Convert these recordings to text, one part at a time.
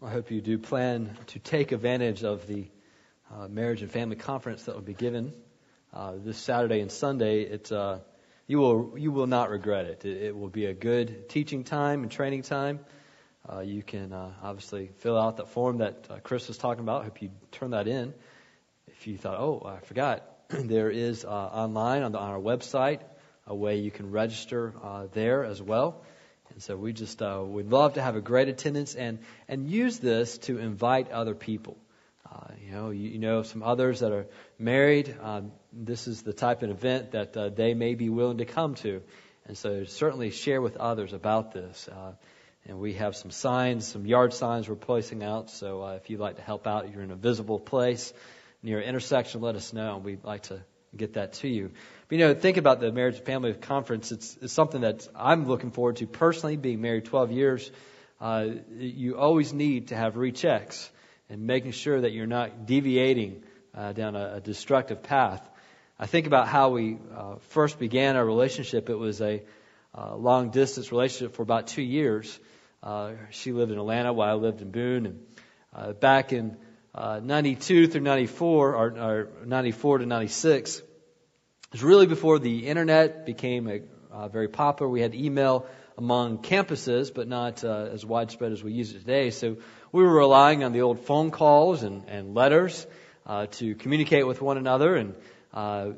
I hope you do plan to take advantage of the uh, marriage and family conference that will be given uh, this Saturday and Sunday. It, uh, you will you will not regret it. it. it. will be a good teaching time and training time. Uh, you can uh, obviously fill out that form that uh, Chris was talking about. I hope you turn that in. If you thought, oh, I forgot, there is online on, the, on our website a way you can register there as well. And so we just uh, would love to have a great attendance and and use this to invite other people. Uh, you know, you, you, know some others that are married. Um, this is the type of event that uh, they may be willing to come to, and so certainly share with others about this. Uh, and we have some signs, some yard signs we're placing out. So uh, if you'd like to help out, you're in a visible place near an intersection, let us know, and we'd like to get that to you. But, you know, think about the marriage and family conference. It's, it's something that I'm looking forward to personally. Being married 12 years, uh, you always need to have rechecks and making sure that you're not deviating uh, down a, a, destructive path. I think about how we uh, first began our relationship. It was a uh, long distance relationship for about two years. Uh, she lived in Atlanta while I lived in Boone, and uh, back in uh, 92 through 94, or, or 94 to 96, it was really before the internet became a, uh, very popular. We had email among campuses, but not uh, as widespread as we use it today. So we were relying on the old phone calls and, and letters uh, to communicate with one another. And uh,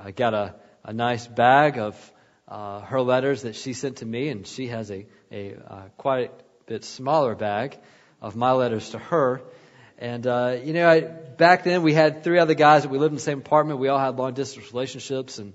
I got a, a nice bag of her letters that she sent to me, and she has a, a quite a bit smaller bag of my letters to her. And, uh, you know, I, back then we had three other guys that we lived in the same apartment. We all had long distance relationships and,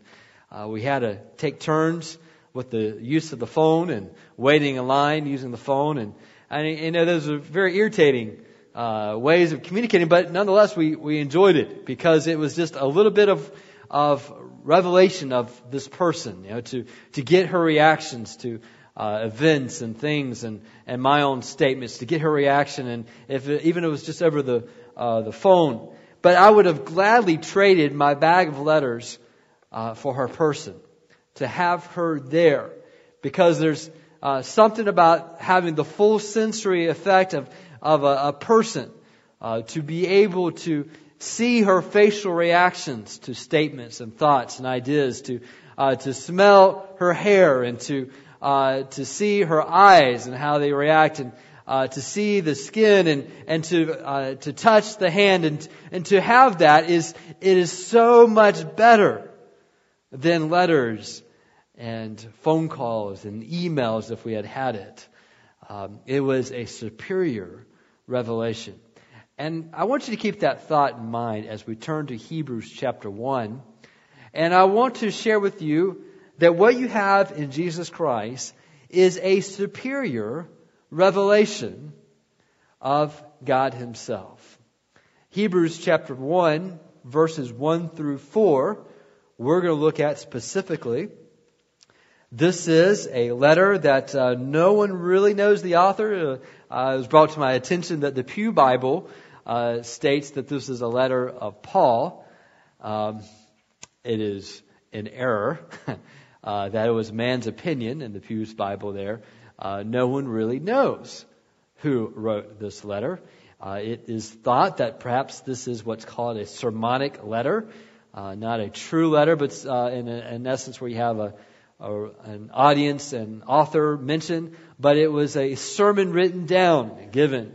uh, we had to take turns with the use of the phone and waiting in line using the phone. And, and you know, those are very irritating, uh, ways of communicating, but nonetheless we, we enjoyed it because it was just a little bit of, of revelation of this person, you know, to, to get her reactions to, uh, events and things and, and my own statements to get her reaction and if it, even if it was just over the uh, the phone. But I would have gladly traded my bag of letters uh, for her person to have her there because there's uh, something about having the full sensory effect of of a, a person uh, to be able to see her facial reactions to statements and thoughts and ideas to uh, to smell her hair and to uh, to see her eyes and how they react and uh, to see the skin and, and to, uh, to touch the hand and, and to have that is, it is so much better than letters and phone calls and emails if we had had it. Um, it was a superior revelation. And I want you to keep that thought in mind as we turn to Hebrews chapter 1. And I want to share with you that what you have in Jesus Christ is a superior revelation of God Himself. Hebrews chapter 1, verses 1 through 4, we're going to look at specifically. This is a letter that uh, no one really knows the author. Uh, it was brought to my attention that the Pew Bible uh, states that this is a letter of Paul. Um, it is an error. uh, that it was man's opinion in the Pew's Bible there. Uh, no one really knows who wrote this letter. Uh, it is thought that perhaps this is what's called a sermonic letter, uh, not a true letter, but uh, in, in, essence where you have a, a, an audience and author mentioned, but it was a sermon written down, given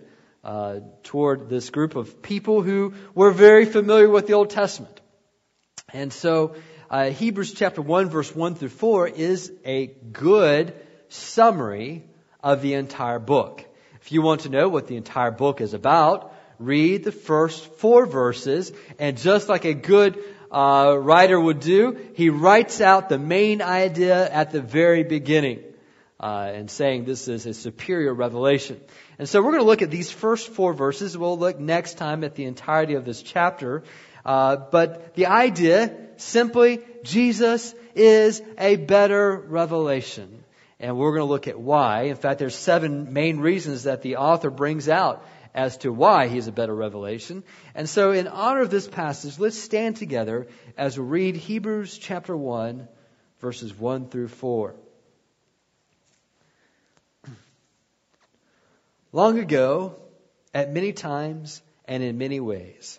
toward this group of people who were very familiar with the Old Testament. And so uh, Hebrews chapter 1 verse 1 through 4 is a good summary of the entire book. If you want to know what the entire book is about, read the first four verses and just like a good uh, writer would do, he writes out the main idea at the very beginning. Uh, and saying this is a superior revelation. And so we're going to look at these first four verses. We'll look next time at the entirety of this chapter. Uh, but the idea, simply, Jesus is a better revelation. And we're going to look at why. In fact, there's seven main reasons that the author brings out as to why he's a better revelation. And so in honor of this passage, let's stand together as we read Hebrews chapter 1, verses 1 through 4. Long ago, at many times and in many ways.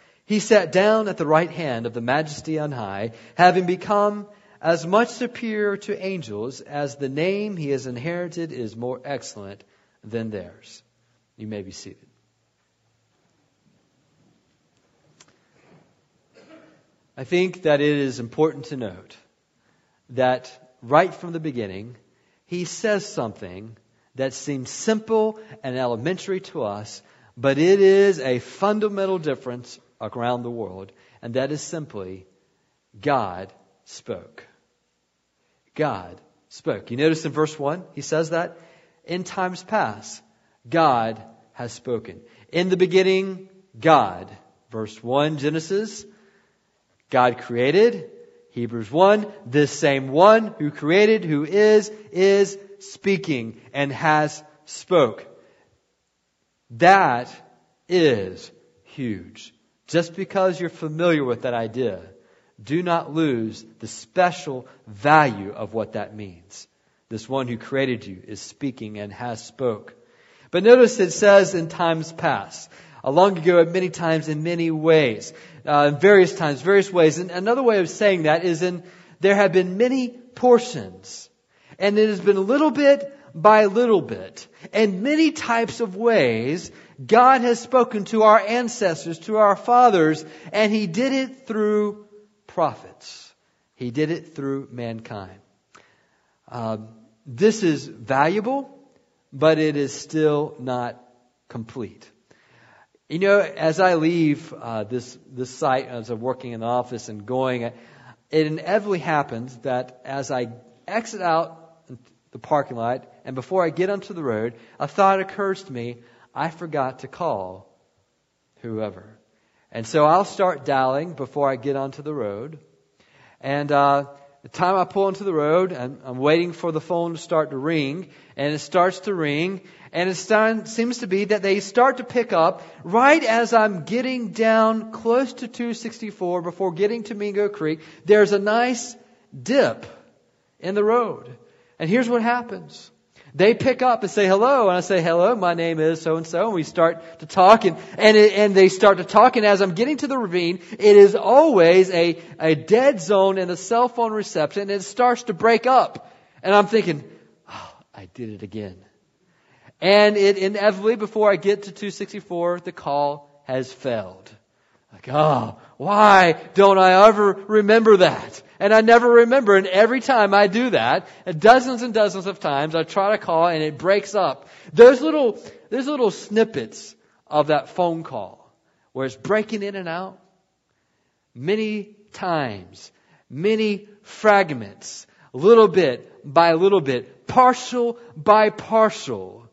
he sat down at the right hand of the majesty on high, having become as much superior to angels as the name he has inherited is more excellent than theirs. You may be seated. I think that it is important to note that right from the beginning, he says something that seems simple and elementary to us, but it is a fundamental difference around the world, and that is simply God spoke. God spoke. You notice in verse 1, he says that in times past, God has spoken. In the beginning, God. Verse 1, Genesis, God created. Hebrews 1, this same one who created, who is, is speaking and has spoke. That is huge. Just because you're familiar with that idea, do not lose the special value of what that means. This one who created you is speaking and has spoke. But notice it says in times past. A long ago, many times, in many ways, uh, various times, various ways. And another way of saying that is in there have been many portions, and it has been a little bit by little bit, and many types of ways. God has spoken to our ancestors, to our fathers, and He did it through prophets. He did it through mankind. Um, this is valuable, but it is still not complete. You know, as I leave uh, this this site, as I'm working in the office and going, it inevitably happens that as I exit out the parking lot and before I get onto the road, a thought occurs to me: I forgot to call whoever. And so I'll start dialing before I get onto the road. And uh, the time I pull onto the road, I'm, I'm, waiting for the phone to start to ring, and it starts to ring, and it start, seems to be that they start to pick up right as I'm getting down close to 264 before getting to Mingo Creek. There's a nice dip in the road. And here's what happens. They pick up and say hello, and I say hello. My name is so and so, and we start to talk, and and, it, and they start to talk. And as I'm getting to the ravine, it is always a a dead zone in the cell phone reception, and it starts to break up. And I'm thinking, oh, I did it again. And it inevitably, before I get to 264, the call has failed. Like, oh, why don't I ever remember that? And I never remember. And every time I do that, dozens and dozens of times, I try to call and it breaks up. There's little, those little snippets of that phone call where it's breaking in and out, many times, many fragments, little bit by little bit, partial by partial,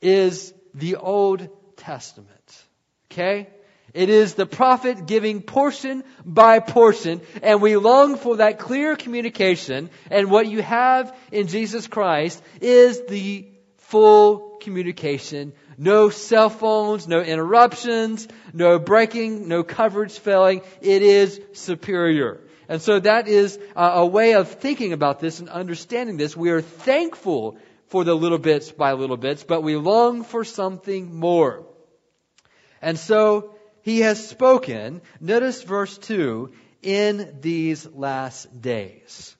is the Old Testament. Okay? It is the prophet giving portion by portion, and we long for that clear communication. And what you have in Jesus Christ is the full communication. No cell phones, no interruptions, no breaking, no coverage failing. It is superior. And so that is a way of thinking about this and understanding this. We are thankful for the little bits by little bits, but we long for something more. And so he has spoken, notice verse 2, in these last days.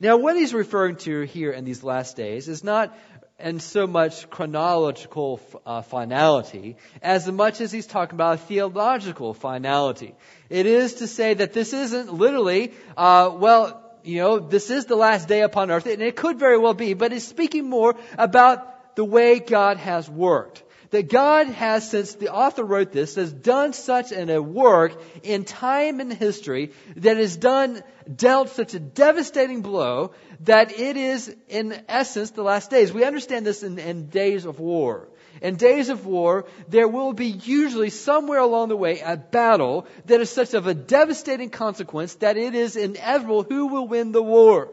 Now, what he's referring to here in these last days is not in so much chronological uh, finality as much as he's talking about theological finality. It is to say that this isn't literally, uh, well, you know, this is the last day upon earth, and it could very well be, but it's speaking more about the way God has worked that God has, since the author wrote this, has done such an, a work in time and history that has done, dealt such a devastating blow that it is, in essence, the last days. We understand this in, in days of war. In days of war, there will be usually somewhere along the way a battle that is such of a devastating consequence that it is inevitable who will win the war.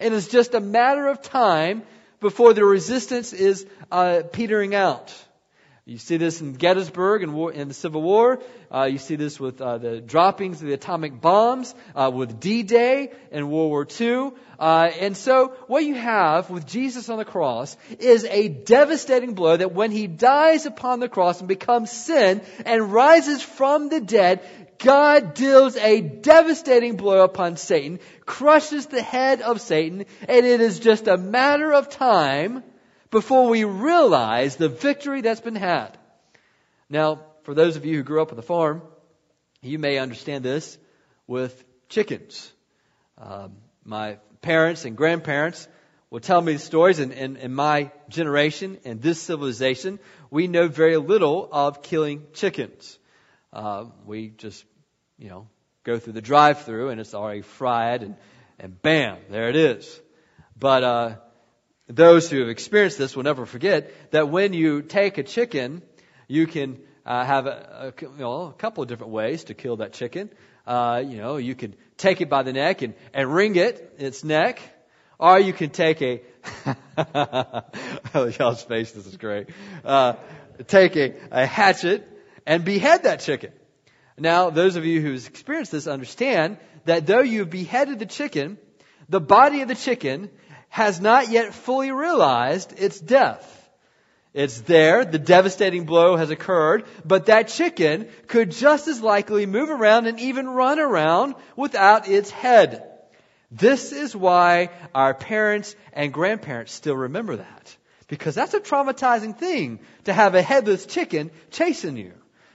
And it's just a matter of time before the resistance is uh, petering out. You see this in Gettysburg war, in the Civil War. Uh, you see this with uh, the droppings of the atomic bombs, uh, with D-Day in World War II. Uh, and so what you have with Jesus on the cross is a devastating blow that when he dies upon the cross and becomes sin and rises from the dead, God deals a devastating blow upon Satan, crushes the head of Satan, and it is just a matter of time before we realize the victory that's been had. Now, for those of you who grew up on the farm, you may understand this with chickens. Um, my parents and grandparents will tell me stories, and in, my generation and this civilization, we know very little of killing chickens. Uh, we just, you know, go through the drive-through and it's already fried, and and bam, there it is. But uh, those who have experienced this will never forget that when you take a chicken, you can uh, have a, a, you know, a couple of different ways to kill that chicken. Uh, you know, you can take it by the neck and, and wring it, its neck, or you can take a, y'all's face, this is great, uh, take a, a hatchet and behead that chicken. Now, those of you who've experienced this understand that though you've beheaded the chicken, the body of the chicken has not yet fully realized its death. It's there, the devastating blow has occurred, but that chicken could just as likely move around and even run around without its head. This is why our parents and grandparents still remember that. Because that's a traumatizing thing to have a headless chicken chasing you.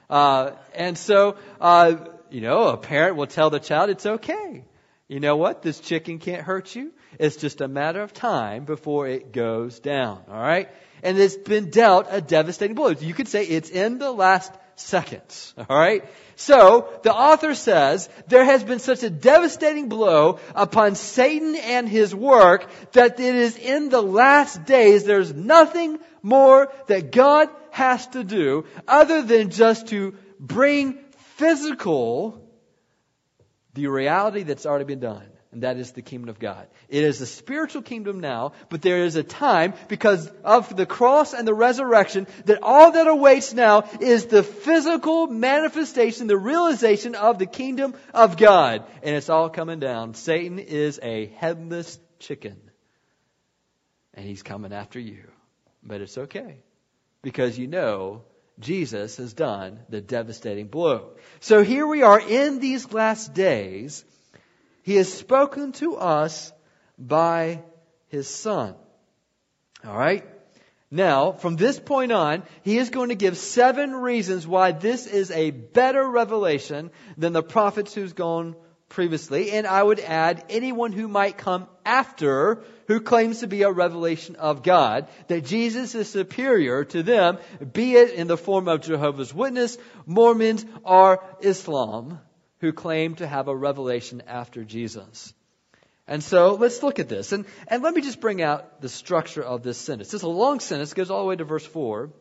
Uh, and so, uh, you know, a parent will tell the child it's okay. You know what? This chicken can't hurt you. It's just a matter of time before it goes down. All right? And it's been dealt a devastating blow. You could say it's in the last seconds. All right? So, the author says, there has been such a devastating blow upon Satan and his work that it is in the last days, there's nothing more that God has to do other than just to bring physical the reality that's already been done and that is the kingdom of God. It is a spiritual kingdom now, but there is a time because of the cross and the resurrection that all that awaits now is the physical manifestation, the realization of the kingdom of God. And it's all coming down. Satan is a headless chicken. And he's coming after you. But it's okay. Because you know Jesus has done the devastating blow. So here we are in these last days he has spoken to us by His Son. Alright? Now, from this point on, he is going to give seven reasons why this is a better revelation than the prophets who's gone previously. And I would add anyone who might come after who claims to be a revelation of God, that Jesus is superior to them, be it in the form of Jehovah's Witness, Mormons, or Islam who claim to have a revelation after Jesus. And so let's look at this. And, and let me just bring out the structure of this sentence. This a long sentence, goes all the way to verse 4.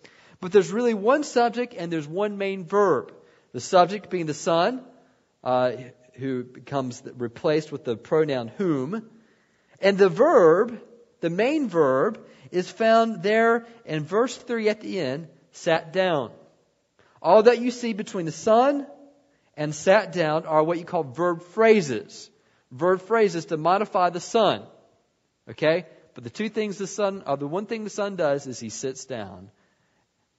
But there's really one subject and there's one main verb. The subject being the Son, uh, who becomes replaced with the pronoun whom. And the verb, the main verb, is found there in verse 3 at the end, sat down. All that you see between the Son and sat down are what you call verb phrases. Verb phrases to modify the Son. Okay? But the two things the Son, or the one thing the Son does is he sits down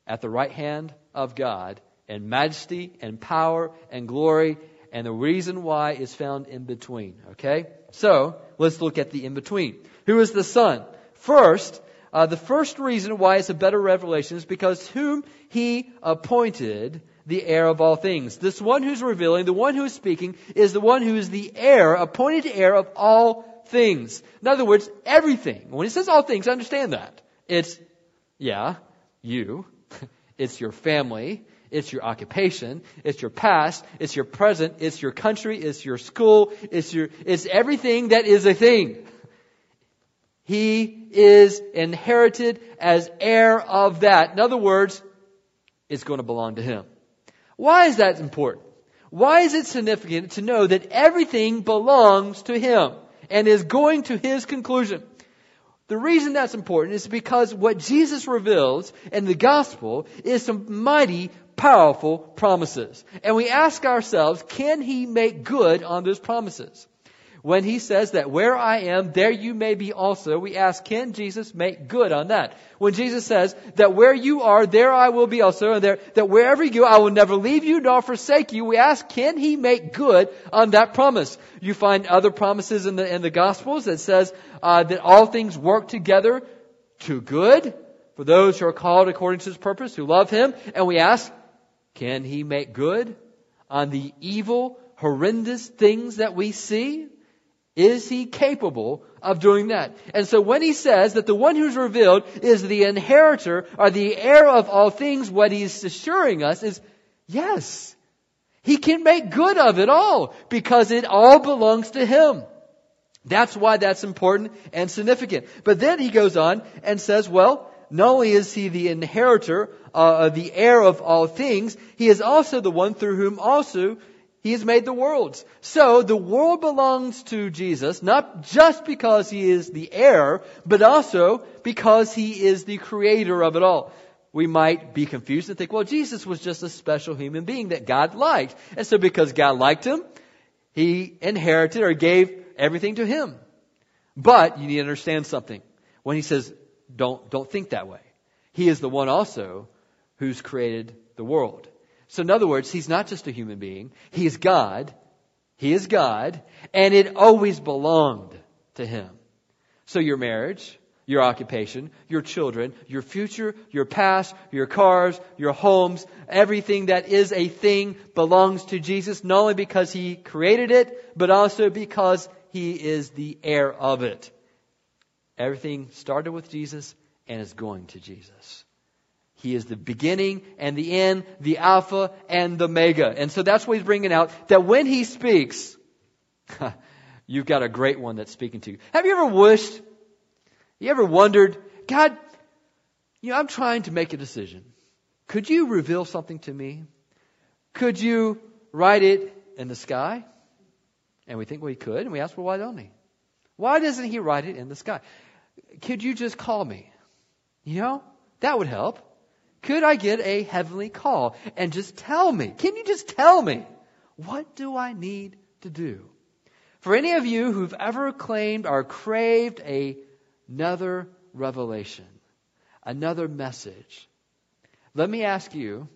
at the right hand of God in majesty and power and glory, and the reason why is found in between. Okay? So, let's look at the in between. Who is the Son? First, uh, the first reason why it's a better revelation is because whom he appointed the heir of all things. This one who's revealing, the one who is speaking, is the one who is the heir, appointed heir of all things. In other words, everything. When he says all things, understand that. It's, yeah, you. It's your family. It's your occupation. It's your past. It's your present. It's your country. It's your school. It's your, it's everything that is a thing. He is inherited as heir of that. In other words, it's going to belong to him. Why is that important? Why is it significant to know that everything belongs to him and is going to his conclusion? The reason that's important is because what Jesus reveals in the gospel is some mighty, powerful promises. And we ask ourselves, can he make good on those promises? When he says that where I am, there you may be also, we ask, can Jesus make good on that? When Jesus says that where you are, there I will be also, and there, that wherever you go, I will never leave you nor forsake you, we ask, can he make good on that promise? You find other promises in the, in the Gospels that says, uh, that all things work together to good for those who are called according to his purpose, who love him, and we ask, can he make good on the evil, horrendous things that we see? Is he capable of doing that? And so when he says that the one who's revealed is the inheritor or the heir of all things, what he's assuring us is, yes, he can make good of it all because it all belongs to him. That's why that's important and significant. But then he goes on and says, well, not only is he the inheritor, uh, the heir of all things, he is also the one through whom also he has made the worlds. So the world belongs to Jesus, not just because he is the heir, but also because he is the creator of it all. We might be confused and think, well, Jesus was just a special human being that God liked. And so because God liked him, he inherited or gave everything to him. But you need to understand something. When he says, don't, don't think that way. He is the one also who's created the world. So in other words, he's not just a human being. He is God. He is God. And it always belonged to him. So your marriage, your occupation, your children, your future, your past, your cars, your homes, everything that is a thing belongs to Jesus, not only because he created it, but also because he is the heir of it. Everything started with Jesus and is going to Jesus. He is the beginning and the end, the Alpha and the Omega. And so that's what he's bringing out, that when he speaks, you've got a great one that's speaking to you. Have you ever wished, you ever wondered, God, you know, I'm trying to make a decision. Could you reveal something to me? Could you write it in the sky? And we think, he could. And we ask, well, why don't he? Why doesn't he write it in the sky? Could you just call me? You know, that would help. Could I get a heavenly call and just tell me? Can you just tell me? What do I need to do? For any of you who've ever claimed or craved a, another revelation, another message, let me ask you,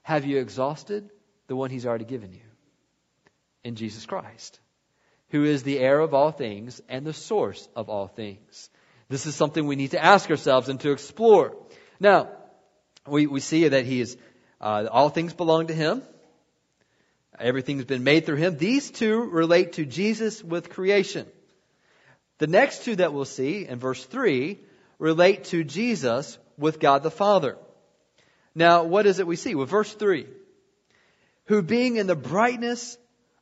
have you exhausted the one he's already given you? In Jesus Christ, who is the heir of all things and the source of all things. This is something we need to ask ourselves and to explore. Now, we, we see that he is, uh, all things belong to him. Everything's been made through him. These two relate to Jesus with creation. The next two that we'll see in verse 3 relate to Jesus with God the Father. Now, what is it we see? With verse 3 who being in the brightness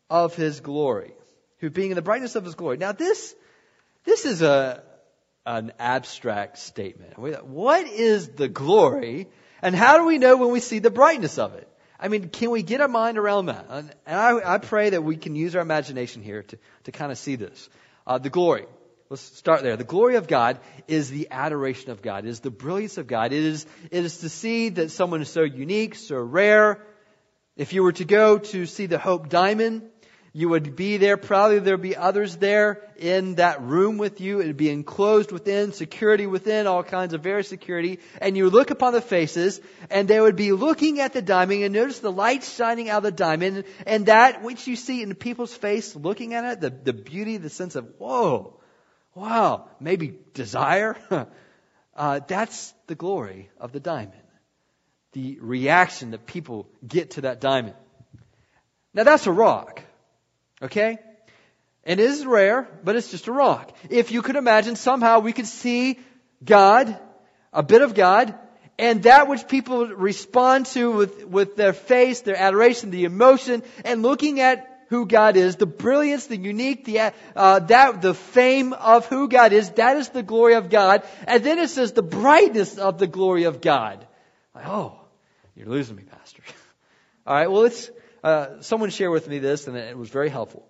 of his glory. Who being in the brightness of his glory. Now, this, this is a, an abstract statement. What is the glory and how do we know when we see the brightness of it? I mean, can we get our mind around that? And I, I pray that we can use our imagination here to, to kind of see this. Uh, the glory. Let's start there. The glory of God is the adoration of God, it is the brilliance of God. It is, it is to see that someone is so unique, so rare. If you were to go to see the Hope Diamond, you would be there. Probably there'd be others there in that room with you. It'd be enclosed within, security within, all kinds of various security. And you look upon the faces, and they would be looking at the diamond, and notice the light shining out of the diamond, and that which you see in people's face looking at it, the, the beauty, the sense of, whoa, wow, maybe desire. uh, that's the glory of the diamond. The reaction that people get to that diamond. Now that's a rock. Okay? And it is rare, but it's just a rock. If you could imagine somehow we could see God, a bit of God, and that which people respond to with, with their face, their adoration, the emotion, and looking at who God is, the brilliance, the unique, the, uh, that, the fame of who God is, that is the glory of God. And then it says the brightness of the glory of God. Like, oh, you're losing me, Pastor. All right, well, let's, uh, someone shared with me this, and it was very helpful.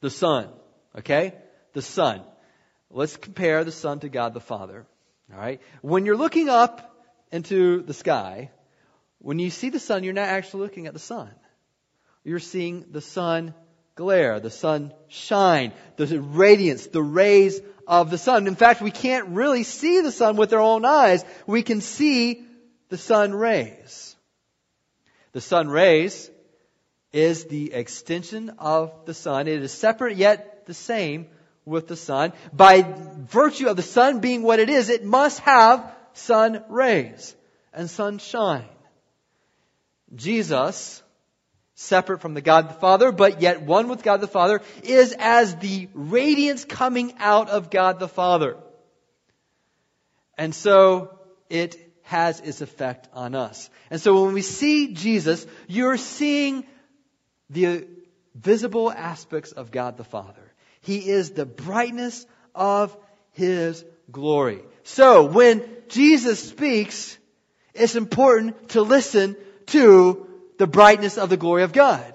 The sun, okay? The sun. Let's compare the sun to God the Father. All right? When you're looking up into the sky, when you see the sun, you're not actually looking at the sun. You're seeing the sun glare, the sun shine, the radiance, the rays of the sun. In fact, we can't really see the sun with our own eyes. We can see the sun rays. The sun rays is the extension of the sun. It is separate yet the same with the sun. By virtue of the sun being what it is, it must have sun rays and sunshine. Jesus, separate from the God the Father, but yet one with God the Father, is as the radiance coming out of God the Father. And so it has its effect on us. And so when we see Jesus, you're seeing the visible aspects of God the Father. He is the brightness of His glory. So when Jesus speaks, it's important to listen to the brightness of the glory of God.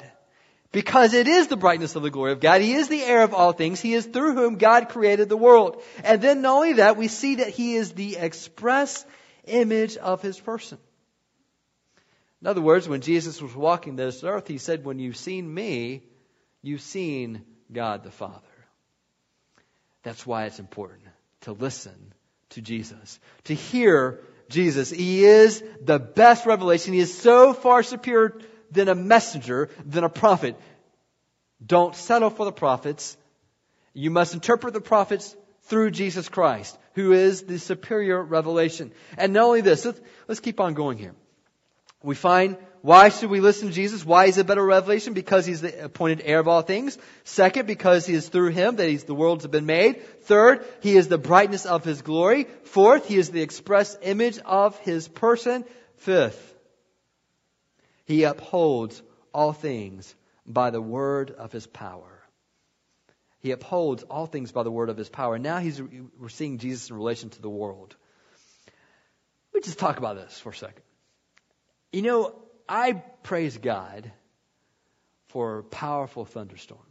Because it is the brightness of the glory of God. He is the heir of all things. He is through whom God created the world. And then not only that, we see that He is the express image of His person. In other words, when Jesus was walking this earth, He said, when you've seen me, you've seen God the Father. That's why it's important to listen to Jesus, to hear Jesus. He is the best revelation. He is so far superior than a messenger, than a prophet. Don't settle for the prophets. You must interpret the prophets through Jesus Christ, who is the superior revelation. And not only this, let's, let's keep on going here. We find why should we listen to Jesus? Why is it a better revelation? Because he's the appointed heir of all things. Second, because he is through him that he's, the worlds have been made. Third, he is the brightness of his glory. Fourth, he is the express image of his person. Fifth, he upholds all things by the word of his power. He upholds all things by the word of his power. Now he's, we're seeing Jesus in relation to the world. Let me just talk about this for a second. You know, I praise God for powerful thunderstorms.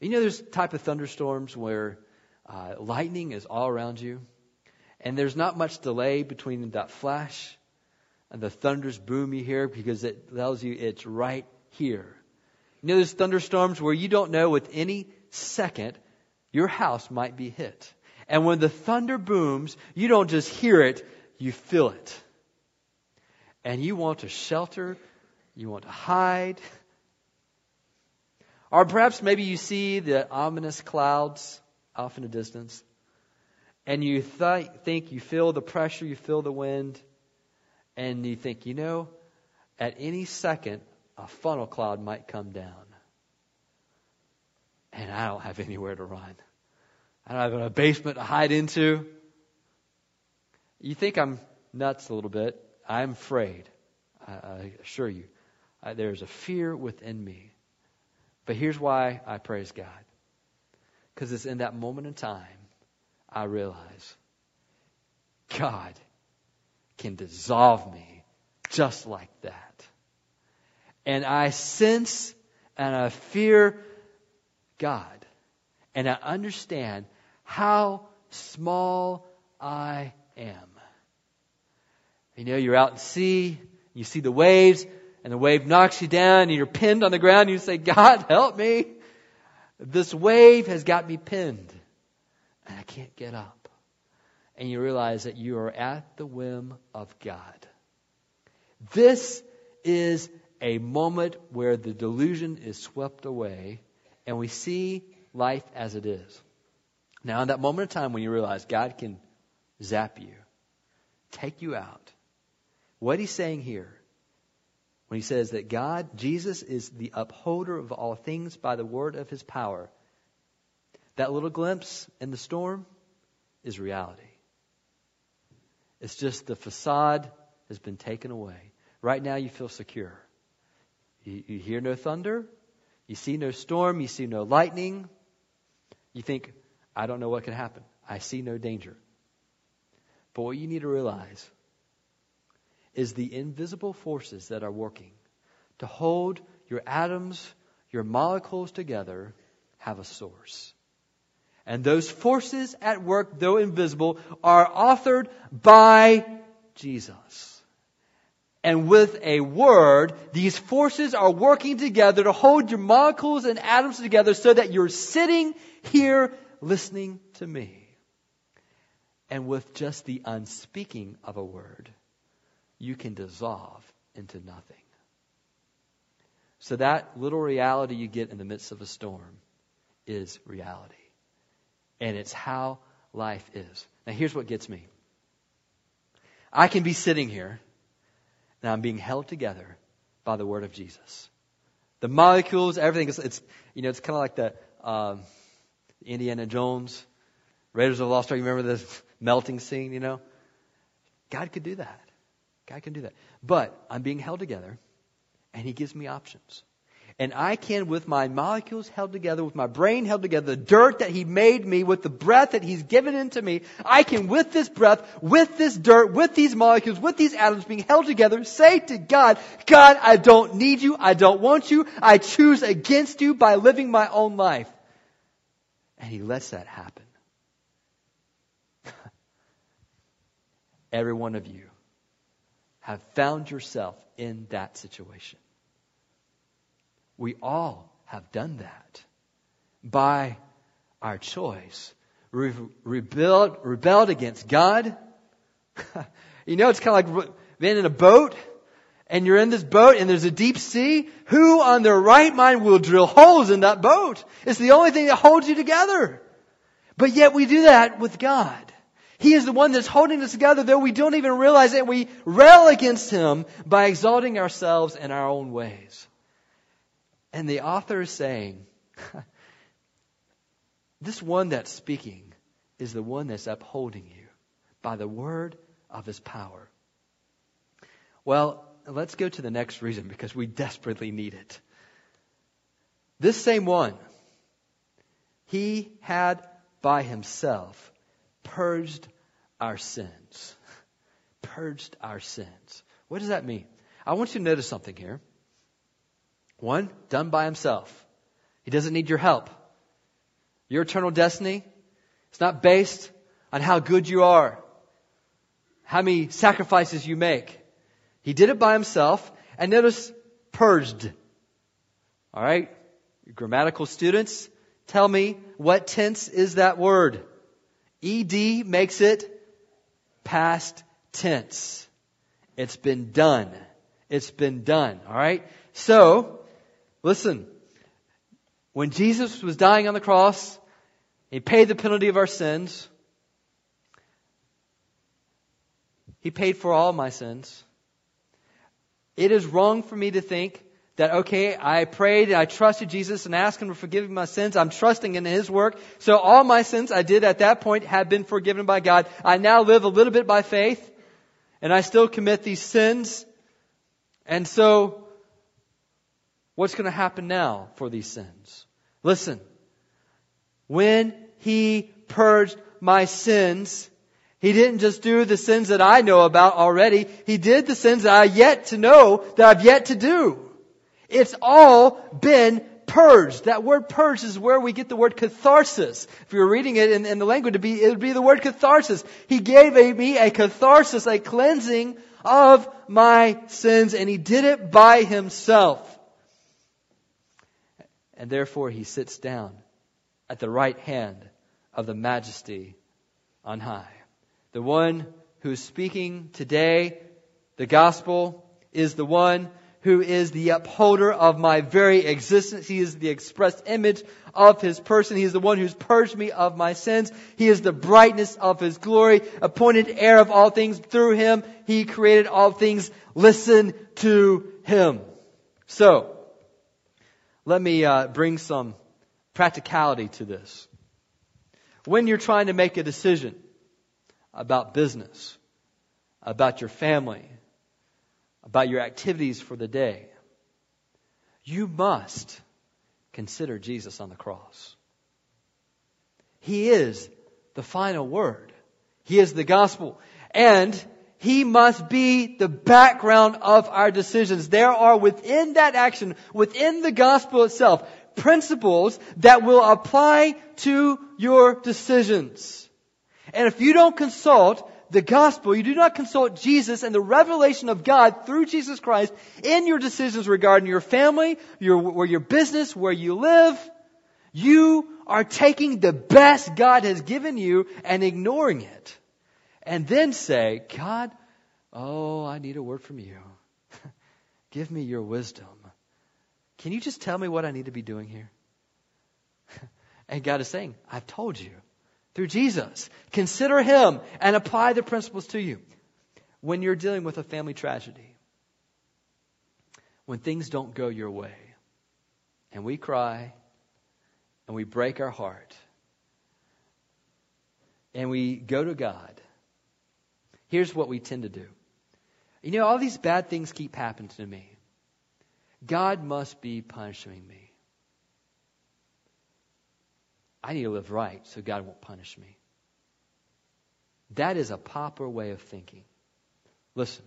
You know, there's type of thunderstorms where uh, lightning is all around you, and there's not much delay between that flash and the thunder's boom you hear because it tells you it's right here. You know, there's thunderstorms where you don't know with any second your house might be hit. And when the thunder booms, you don't just hear it, you feel it and you want to shelter, you want to hide. Or perhaps maybe you see the ominous clouds off in the distance, and you th- think you feel the pressure, you feel the wind, and you think, you know, at any second, a funnel cloud might come down. And I don't have anywhere to run. I don't have a basement to hide into. You think I'm nuts a little bit. I'm afraid. I, assure you. I, there's a fear within me. But here's why I praise God. Because it's in that moment in time I realize God can dissolve me just like that. And I sense and I fear God. And I understand how small I am. You know, you're out at sea, you see the waves, and the wave knocks you down, and you're pinned on the ground, and you say, God, help me. This wave has got me pinned, and I can't get up. And you realize that you are at the whim of God. This is a moment where the delusion is swept away, and we see life as it is. Now, in that moment of time when you realize God can zap you, take you out, what he's saying here, when he says that God, Jesus, is the upholder of all things by the word of his power, that little glimpse in the storm is reality. It's just the facade has been taken away. Right now, you feel secure. You, you hear no thunder, You see no storm, you see no lightning. You think, I don't know what can happen. I see no danger. But what you need to realize is the invisible forces that are working to hold your atoms, your molecules together, have a source. And those forces at work, though invisible, are authored by Jesus. And with a word, these forces are working together to hold your molecules and atoms together so that you're sitting here listening to me. And with just the unspeaking of a word, you can dissolve into nothing. So that little reality you get in the midst of a storm is reality. And it's how life is. Now here's what gets me. I can be sitting here and I'm being held together by the word of Jesus. The molecules, everything, it's, it's you know, it's kind of like the um, Indiana Jones, Raiders of the Lost Ark. You remember this melting scene, you know? God could do that. God can do that. But I'm being held together, and He gives me options. And I can, with my molecules held together, with my brain held together, the dirt that He made me, with the breath that He's given into me, I can, with this breath, with this dirt, with these molecules, with these atoms being held together, say to God, God, I don't need you, I don't want you, I choose against you by living my own life. And He lets that happen. Every one of you have found yourself in that situation. We all have done that by our choice. Re- rebelled, rebelled against God. you know, it's kind of like being in a boat and you're in this boat and there's a deep sea. Who on their right mind will drill holes in that boat? It's the only thing that holds you together. But yet we do that with God. He is the one that's holding us together, though we don't even realize it. We rail against Him by exalting ourselves in our own ways. And the author is saying, this one that's speaking is the one that's upholding you by the word of his power. Well, let's go to the next reason because we desperately need it. This same one, he had by himself purged our sins. Purged our sins. What does that mean? I want you to notice something here. One, done by himself. He doesn't need your help. Your eternal destiny is not based on how good you are, how many sacrifices you make. He did it by himself, and notice purged. All right? Grammatical students, tell me what tense is that word? ED makes it past tense. It's been done. It's been done. All right? So, Listen, when Jesus was dying on the cross, He paid the penalty of our sins. He paid for all my sins. It is wrong for me to think that, okay, I prayed, and I trusted Jesus and asked Him to forgive my sins. I'm trusting in His work. So all my sins I did at that point have been forgiven by God. I now live a little bit by faith and I still commit these sins. And so What's going to happen now for these sins? Listen. When he purged my sins, he didn't just do the sins that I know about already. He did the sins that I yet to know that I've yet to do. It's all been purged. That word purged is where we get the word catharsis. If you're reading it in, in the language, it'd be, it would be the word catharsis. He gave a, me a catharsis, a cleansing of my sins, and he did it by himself. And therefore he sits down at the right hand of the majesty on high. The one who is speaking today, the gospel, is the one who is the upholder of my very existence. He is the expressed image of his person. He is the one who's purged me of my sins. He is the brightness of his glory, appointed heir of all things. Through him, he created all things. Listen to him. So, let me uh, bring some practicality to this. When you're trying to make a decision about business, about your family, about your activities for the day, you must consider Jesus on the cross. He is the final word. He is the gospel. And he must be the background of our decisions. There are within that action, within the gospel itself, principles that will apply to your decisions. And if you don't consult the gospel, you do not consult Jesus and the revelation of God through Jesus Christ in your decisions regarding your family, your, your business, where you live, you are taking the best God has given you and ignoring it. And then say, God, oh, I need a word from you. Give me your wisdom. Can you just tell me what I need to be doing here? and God is saying, I've told you through Jesus. Consider Him and apply the principles to you. When you're dealing with a family tragedy, when things don't go your way, and we cry, and we break our heart, and we go to God, here's what we tend to do. You know, all these bad things keep happening to me. God must be punishing me. I need to live right so God won't punish me. That is a proper way of thinking. Listen,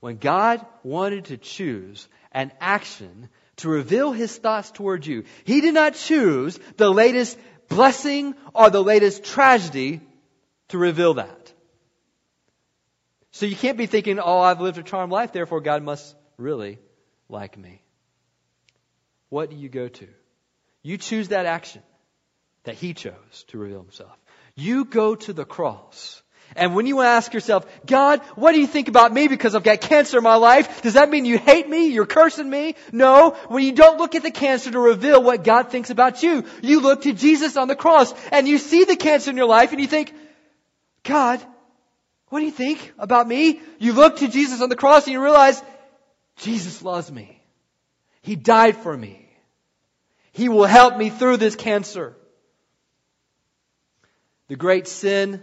when God wanted to choose an action to reveal his thoughts toward you, he did not choose the latest blessing or the latest tragedy to reveal that. So you can't be thinking, oh, I've lived a charmed life, therefore God must really like me. What do you go to? You choose that action that he chose to reveal himself. You go to the cross. And when you ask yourself, God, what do you think about me because I've got cancer in my life? Does that mean you hate me? You're cursing me? No. When you don't look at the cancer to reveal what God thinks about you, you look to Jesus on the cross and you see the cancer in your life and you think, God, what do you think about me? You look to Jesus on the cross and you realize, Jesus loves me. He died for me. He will help me through this cancer. The great sin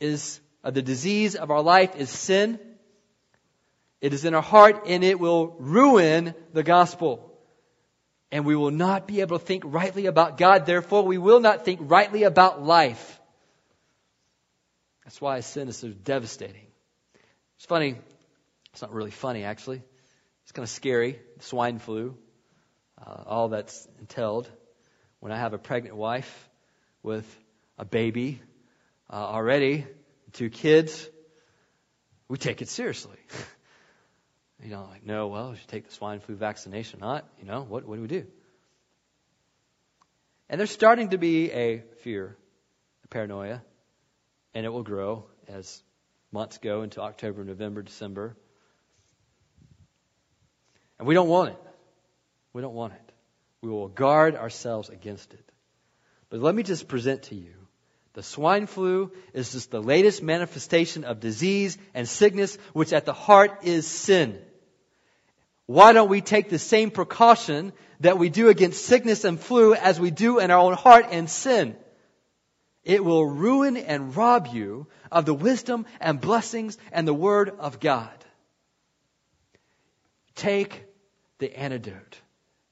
is, uh, the disease of our life is sin. It is in our heart and it will ruin the gospel. And we will not be able to think rightly about God. Therefore, we will not think rightly about life. That's why sin is so devastating. It's funny. It's not really funny, actually. It's kind of scary. Swine flu, uh, all that's entailed. When I have a pregnant wife with a baby uh, already, two kids, we take it seriously. you know, like, no, well, you take the swine flu vaccination, not, you know, what, what do we do? And there's starting to be a fear, a paranoia, and it will grow as months go into October, November, December. And we don't want it. We don't want it. We will guard ourselves against it. But let me just present to you the swine flu is just the latest manifestation of disease and sickness, which at the heart is sin. Why don't we take the same precaution that we do against sickness and flu as we do in our own heart and sin? It will ruin and rob you of the wisdom and blessings and the Word of God. Take the antidote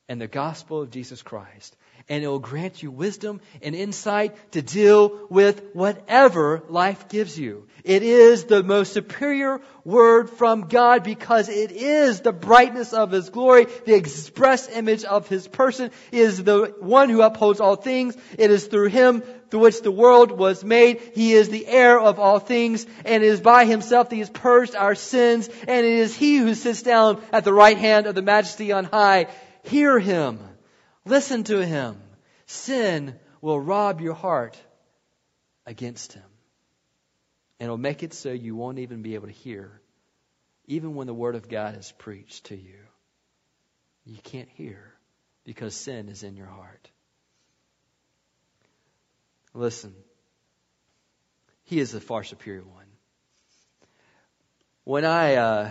and the gospel of Jesus Christ and it will grant you wisdom and insight to deal with whatever life gives you. It is the most superior word from God because it is the brightness of His glory, the express image of His person. Is the one who upholds all things. It is through Him through which the world was made. He is the heir of all things, and it is by Himself that He has purged our sins, and it is He who sits down at the right hand of the Majesty on high. Hear Him. Listen to him. Sin will rob your heart against him. And it'll make it so you won't even be able to hear, even when the Word of God is preached to you. You can't hear because sin is in your heart. Listen, He is the far superior one. When I uh,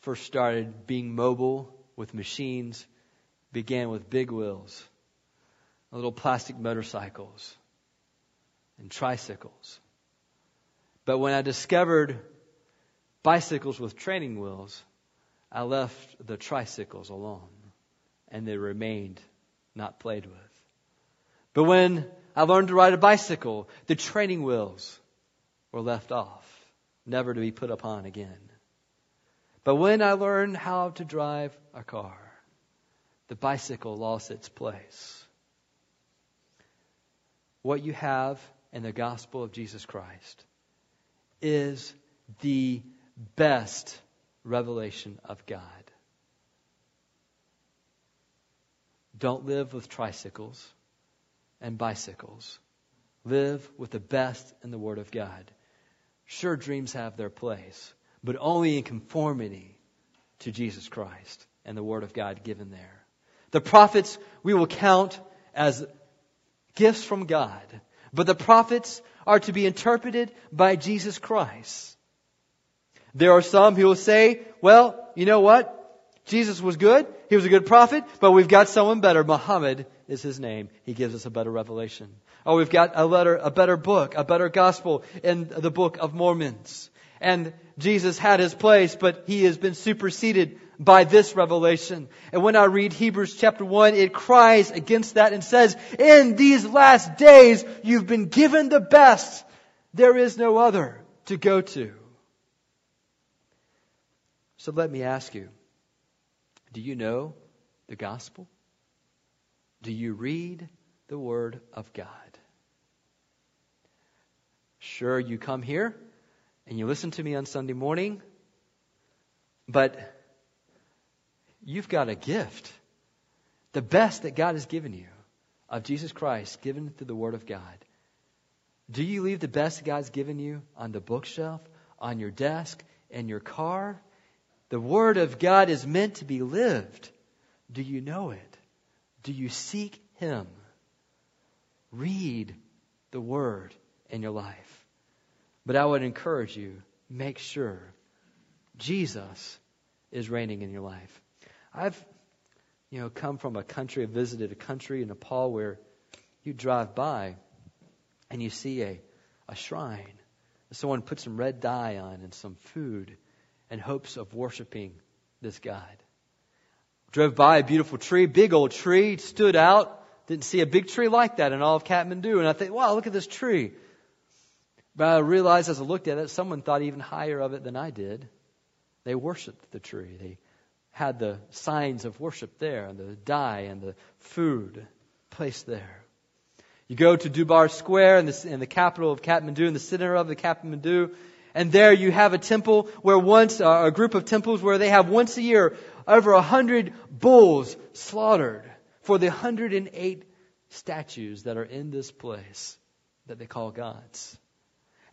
first started being mobile with machines, began with big wheels, little plastic motorcycles, and tricycles. But when I discovered bicycles with training wheels, I left the tricycles alone. and they remained not played with. But when I learned to ride a bicycle, the training wheels were left off, never to be put upon again. But when I learned how to drive a car, the bicycle lost its place. What you have in the gospel of Jesus Christ is the best revelation of God. Don't live with tricycles and bicycles. Live with the best in the Word of God. Sure, dreams have their place, but only in conformity to Jesus Christ and the Word of God given there. The prophets we will count as gifts from God, but the prophets are to be interpreted by Jesus Christ. There are some who will say, well, you know what? Jesus was good. He was a good prophet, but we've got someone better. Muhammad is his name. He gives us a better revelation. Oh, we've got a letter, a better book, a better gospel in the book of Mormons. And Jesus had his place, but he has been superseded by this revelation. And when I read Hebrews chapter 1, it cries against that and says, in these last days, you've been given the best. There is no other to go to. So let me ask you, do you know the gospel? Do you read the Word of God? Sure, you come here and you listen to me on Sunday morning, but you've got a gift. The best that God has given you of Jesus Christ, given through the Word of God. Do you leave the best God's given you on the bookshelf, on your desk, in your car? The Word of God is meant to be lived. Do you know it? Do you seek Him? Read the Word in your life. But I would encourage you, make sure Jesus is reigning in your life. I've, you know, come from a country, I've visited a country in Nepal where you drive by and you see a, a shrine. Someone put some red dye on and some food in hopes of worshiping this God. Drove by a beautiful tree, big old tree, stood out. Didn't see a big tree like that in all of Kathmandu. And I think, wow, look at this tree. But I realized as I looked at it, someone thought even higher of it than I did. They worshiped the tree. They had the signs of worship there, and the dye and the food placed there. You go to Durbar Square in the, in the capital of Kathmandu, in the center of the Kathmandu, and there you have a temple where once, uh, a group of temples where they have once a year over a hundred bulls slaughtered for the 108 statues that are in this place that they call gods.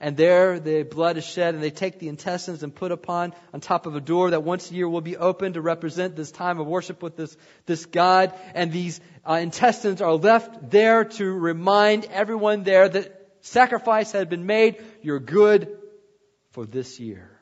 And there the blood is shed and they take the intestines and put upon on top of a door that once a year will be opened to represent this time of worship with this, this God. And these uh, intestines are left there to remind everyone there that sacrifice had been made. You're good for this year.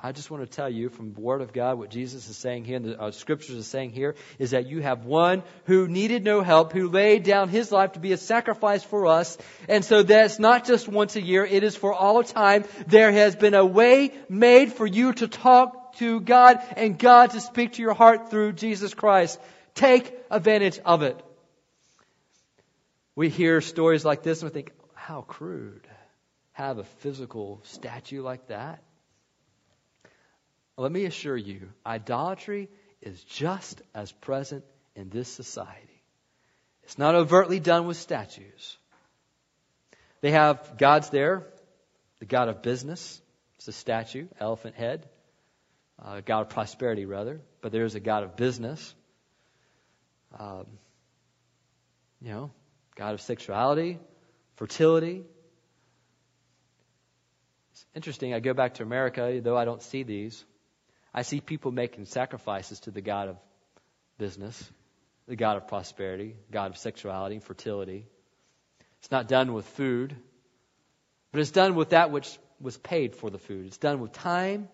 I just want to tell you from the Word of God what Jesus is saying here and the uh, Scriptures is saying here is that you have one who needed no help, who laid down his life to be a sacrifice for us. And so that's not just once a year, it is for all time. There has been a way made for you to talk to God and God to speak to your heart through Jesus Christ. Take advantage of it. We hear stories like this and we think, how crude have a physical statue like that? Let me assure you, idolatry is just as present in this society. It's not overtly done with statues. They have gods there, the god of business, it's a statue, elephant head, uh, god of prosperity, rather, but there's a god of business. Um, you know, god of sexuality, fertility, It's interesting. I go back to America, though I don't see these. I see people making sacrifices to the God of business, the God of prosperity, God of sexuality and fertility. It's not done with food, but it's done with that which was paid for the food. It's done with time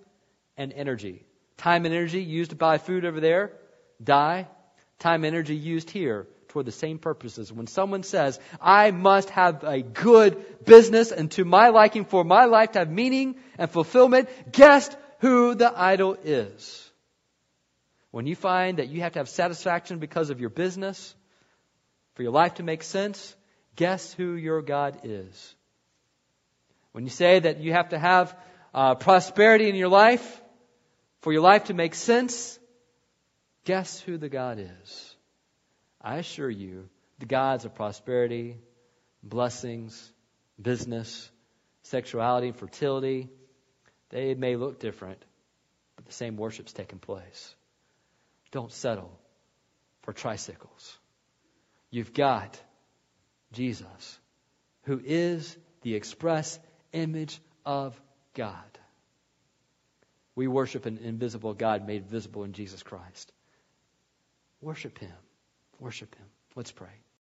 and energy. Time and energy used to buy food over there, die. Time and energy used here toward the same purposes. When someone says, I must have a good business and to my liking for my life to have meaning and fulfillment, guess who the idol is? when you find that you have to have satisfaction because of your business, for your life to make sense, guess who your God is? When you say that you have to have uh, prosperity in your life, for your life to make sense, guess who the God is? I assure you, the gods of prosperity, blessings, business, sexuality, fertility, they may look different, but the same worship's taking place. Don't settle for tricycles. You've got Jesus, who is the express image of God. We worship an invisible God made visible in Jesus Christ. Worship Him. Worship Him. Let's pray.